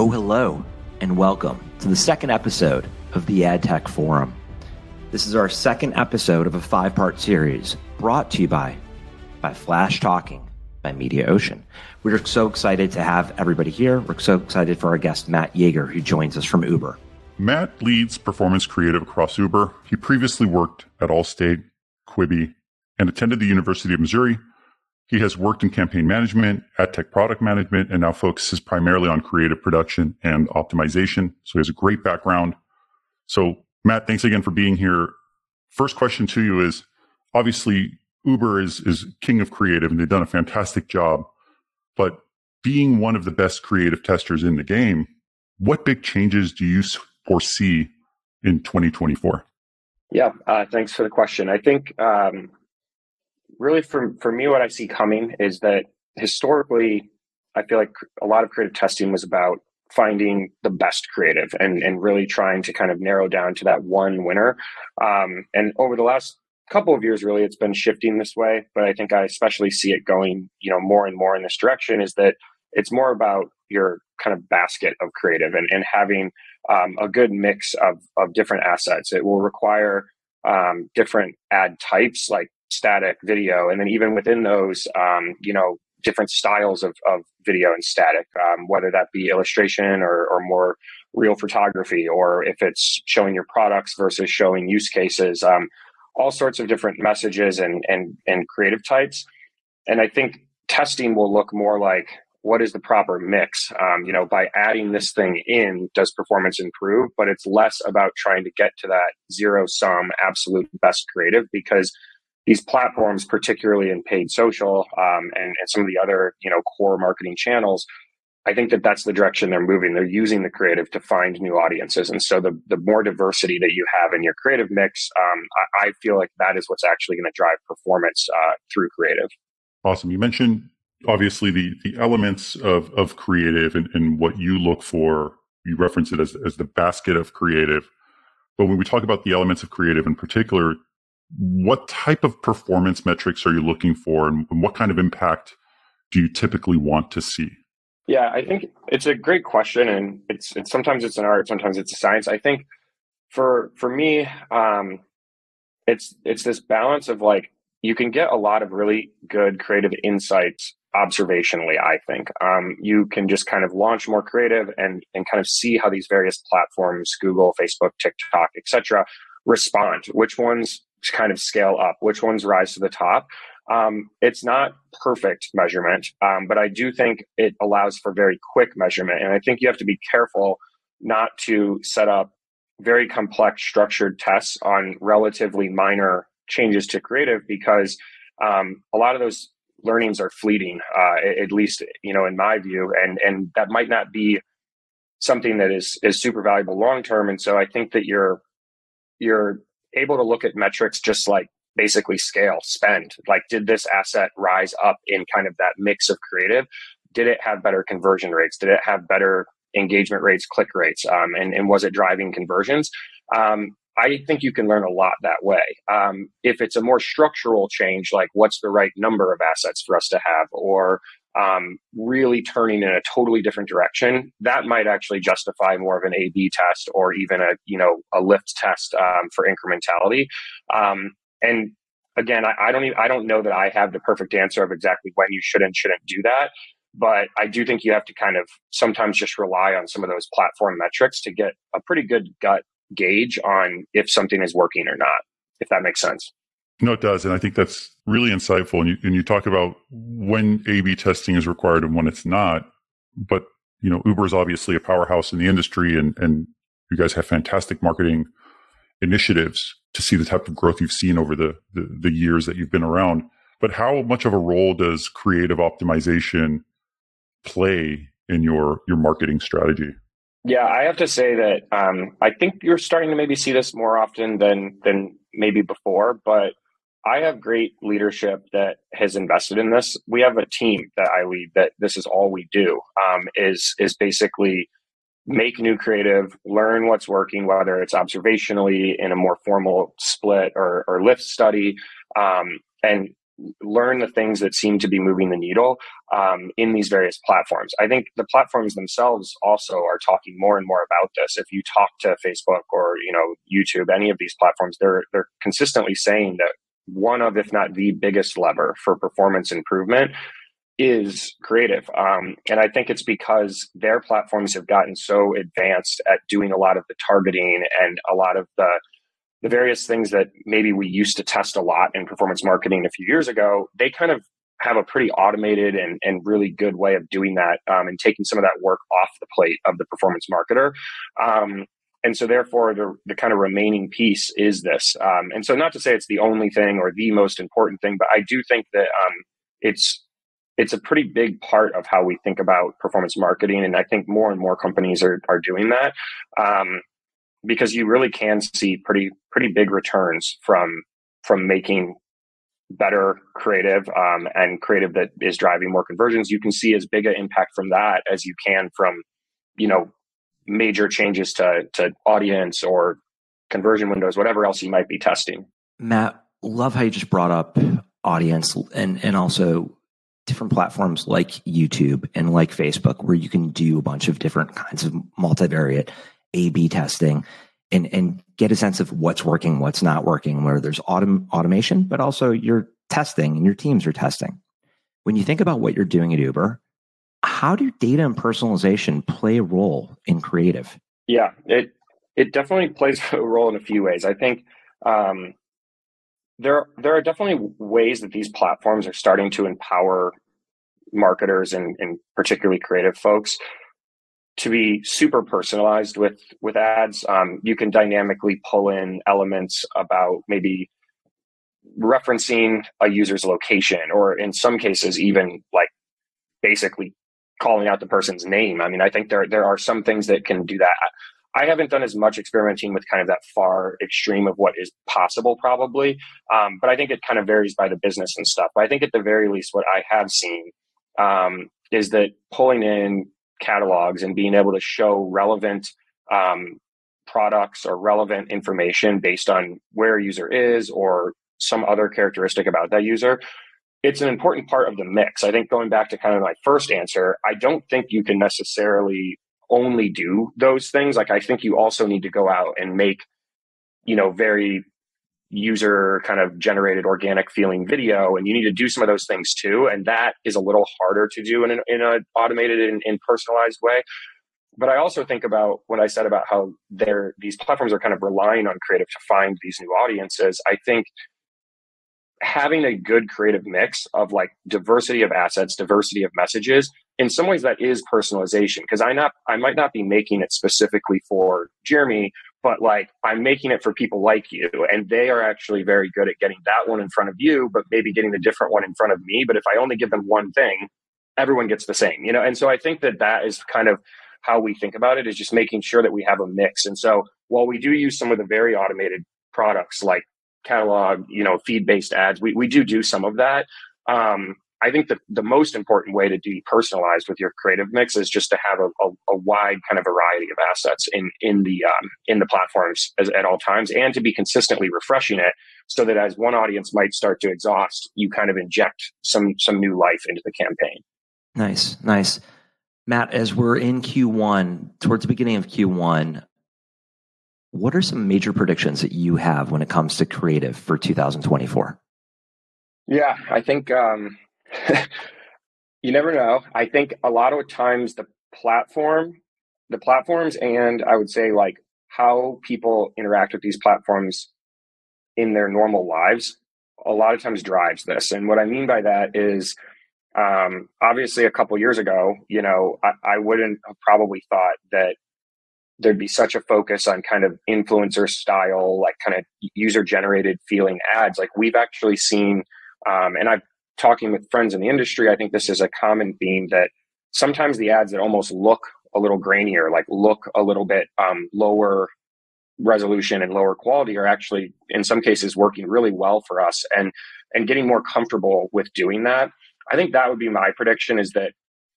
Oh, hello, and welcome to the second episode of the AdTech Forum. This is our second episode of a five part series brought to you by, by Flashtalking by Mediaocean. We're so excited to have everybody here. We're so excited for our guest, Matt Yager, who joins us from Uber. Matt leads performance creative across Uber. He previously worked at Allstate, Quibi, and attended the University of Missouri he has worked in campaign management, ad tech product management, and now focuses primarily on creative production and optimization. So he has a great background. So Matt, thanks again for being here. First question to you is obviously Uber is, is king of creative and they've done a fantastic job, but being one of the best creative testers in the game, what big changes do you foresee in 2024? Yeah, uh, thanks for the question. I think um, really for for me what i see coming is that historically i feel like a lot of creative testing was about finding the best creative and and really trying to kind of narrow down to that one winner. Um, and over the last couple of years really it's been shifting this way but i think i especially see it going you know more and more in this direction is that it's more about your kind of basket of creative and, and having um, a good mix of, of different assets. It will require um, different ad types like static video. And then even within those um, you know different styles of, of video and static um, whether that be illustration or, or more real photography or if it's showing your products versus showing use cases um, all sorts of different messages and, and and creative types. And i think testing will look more like what is the proper mix? Um, you know by adding this thing in does performance improve? But it's less about trying to get to that zero sum absolute best creative because these platforms, particularly in paid social um, and, and some of the other you know core marketing channels, I think that that's the direction they're moving. They're using the creative to find new audiences, and so the the more diversity that you have in your creative mix, um, I, I, feel like that is what's actually going to drive performance uh, through creative. Awesome. You mentioned obviously the the elements of of creative and, and what you look for. You reference it as as the basket of creative. But when we talk about the elements of creative in particular, what type of performance metrics are you looking for and what kind of impact do you typically want to see? Yeah, I think it's a great question and it's, it's sometimes it's an art, sometimes it's a science. I think for for me, um, it's it's this balance of like you can get a lot of really good creative insights observationally i think um, you can just kind of launch more creative and and kind of see how these various platforms google facebook tiktok etc respond which ones kind of scale up, which ones rise to the top. Um, it's not perfect measurement, um, but I do think it allows for very quick measurement. And I think you have to be careful not to set up very complex structured tests on relatively minor changes to creative because um, a lot of those learnings are fleeting, uh, at least you know in my view, and and that might not be something that is is super valuable long term. And so I think that you're you're able to look at metrics just like basically scale, spend. Like, did this asset rise up in kind of that mix of creative? Did it have better conversion rates? Did it have better engagement rates, click rates? Um, and, and was it driving conversions? Um, I think you can learn a lot that way. Um, if it's a more structural change, like what's the right number of assets for us to have, or um, really turning in a totally different direction, that might actually justify more of an A/B test or even a you know a lift test um, for incrementality. Um, and again, I, I don't even, I don't know that I have the perfect answer of exactly when you should and shouldn't do that. But I do think you have to kind of sometimes just rely on some of those platform metrics to get a pretty good gut gauge on if something is working or not, if that makes sense. No, it does. And I think that's really insightful. And you, and you talk about when A B testing is required and when it's not. But, you know, Uber is obviously a powerhouse in the industry and, and you guys have fantastic marketing initiatives to see the type of growth you've seen over the, the, the years that you've been around. But how much of a role does creative optimization play in your, your marketing strategy? Yeah, I have to say that um, I think you're starting to maybe see this more often than than maybe before, but I have great leadership that has invested in this. We have a team that I lead that this is all we do um, is is basically make new creative, learn what's working, whether it's observationally in a more formal split or, or lift study, um, and learn the things that seem to be moving the needle um, in these various platforms. I think the platforms themselves also are talking more and more about this. If you talk to Facebook or you know YouTube, any of these platforms, they're they're consistently saying that one of, if not the biggest lever for performance improvement is creative. Um, and I think it's because their platforms have gotten so advanced at doing a lot of the targeting and a lot of the the various things that maybe we used to test a lot in performance marketing a few years ago, they kind of have a pretty automated and, and really good way of doing that um, and taking some of that work off the plate of the performance marketer. Um, and so therefore the, the kind of remaining piece is this. Um, and so not to say it's the only thing or the most important thing, but I do think that um, it's it's a pretty big part of how we think about performance marketing. And I think more and more companies are, are doing that. Um, because you really can see pretty pretty big returns from from making better creative um, and creative that is driving more conversions you can see as big an impact from that as you can from you know major changes to to audience or conversion windows whatever else you might be testing matt love how you just brought up audience and and also different platforms like youtube and like facebook where you can do a bunch of different kinds of multivariate a B testing and, and get a sense of what's working, what's not working, where there's autom- automation, but also you're testing and your teams are testing. When you think about what you're doing at Uber, how do data and personalization play a role in creative? Yeah, it it definitely plays a role in a few ways. I think um, there there are definitely ways that these platforms are starting to empower marketers and, and particularly creative folks to be super personalized with with ads. Um, you can dynamically pull in elements about maybe referencing a user's location, or in some cases, even like basically calling out the person's name. I mean, I think there there are some things that can do that. I haven't done as much experimenting with kind of that far extreme of what is possible, probably, um, but I think it kind of varies by the business and stuff. But I think at the very least, what I have seen um, is that pulling in catalogs and being able to show relevant um, products or relevant information based on where a user is or some other characteristic about that user it's an important part of the mix. I think going back to kind of my first answer i don't think you can necessarily only do those things. Like i think you also need to go out and make you know very user kind of generated organic feeling video and you need to do some of those things too. And that is a little harder to do in an in a automated and, and personalized way. But i also think about what i said about how these platforms are kind of relying on creative to find these new audiences. I think having a good creative mix of like diversity of assets diversity of messages in some ways that is personalization because i not i might not be making it specifically for jeremy but like I'm making it for people like you, and they are actually very good at getting that one in front of you, but maybe getting the different one in front of me. But if I only give them one thing, everyone gets the same, you know. And so I think that that is kind of how we think about it is just making sure that we have a mix. And so while we do use some of the very automated products like catalog, you know, feed based ads, we we do do some of that. Um, I think that the most important way to be personalized with your creative mix is just to have a, a, a wide kind of variety of assets in in the um, in the platforms as, at all times, and to be consistently refreshing it, so that as one audience might start to exhaust, you kind of inject some some new life into the campaign. Nice, nice, Matt. As we're in Q1, towards the beginning of Q1, what are some major predictions that you have when it comes to creative for 2024? Yeah, I think um, you never know. I think a lot of times the platform, the platforms, and I would say like how people interact with these platforms in their normal lives, a lot of times drives this. And what I mean by that is, um, obviously, a couple years ago, you know, I, I wouldn't have probably thought that there'd be such a focus on kind of influencer style, like kind of user generated feeling ads. Like we've actually seen, um, and I've talking with friends in the industry, I think this is a common theme that sometimes the ads that almost look a little grainier, like look a little bit um, lower resolution and lower quality, are actually in some cases working really well for us and and getting more comfortable with doing that. I think that would be my prediction is that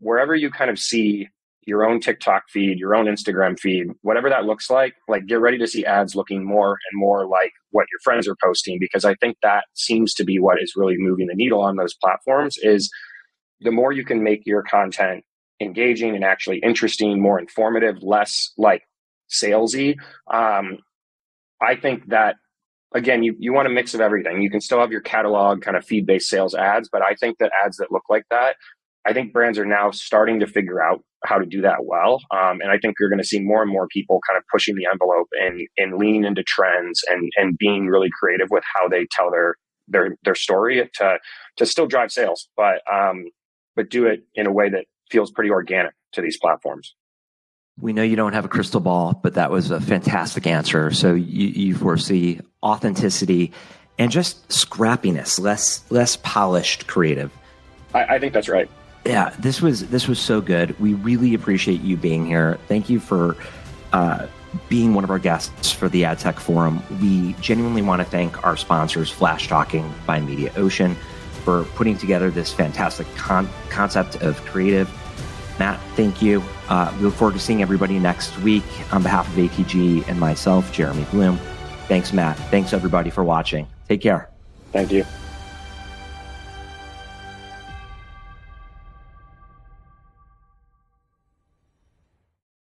wherever you kind of see your own TikTok feed, your own Instagram feed, whatever that looks like, like get ready to see ads looking more and more like what your friends are posting because I think that seems to be what is really moving the needle on those platforms is the more you can make your content engaging and actually interesting, more informative, less like salesy. Um, I think that again, you, you want a mix of everything. You can still have your catalog kind of feed based sales ads, but I think that ads that look like that, I think brands are now starting to figure out how to do that well. Um, and I think you're going to see more and more people kind of pushing the envelope and, and leaning into trends and, and being really creative with how they tell their, their, their story to, to still drive sales, but, um, but do it in a way that feels pretty organic to these platforms. We know you don't have a crystal ball, but that was a fantastic answer. So you, you foresee authenticity and just scrappiness, less less polished creative. I, I think that's right. Yeah, this was this was so good. We really appreciate you being here. Thank you for uh, being one of our guests for the Ad Tech Forum. We genuinely want to thank our sponsors, Flashtalking by Mediaocean, for putting together this fantastic con- concept of creative Matt, thank you. Uh, we look forward to seeing everybody next week. On behalf of ATG and myself, Jeremy Bloom, thanks, Matt. Thanks, everybody, for watching. Take care. Thank you.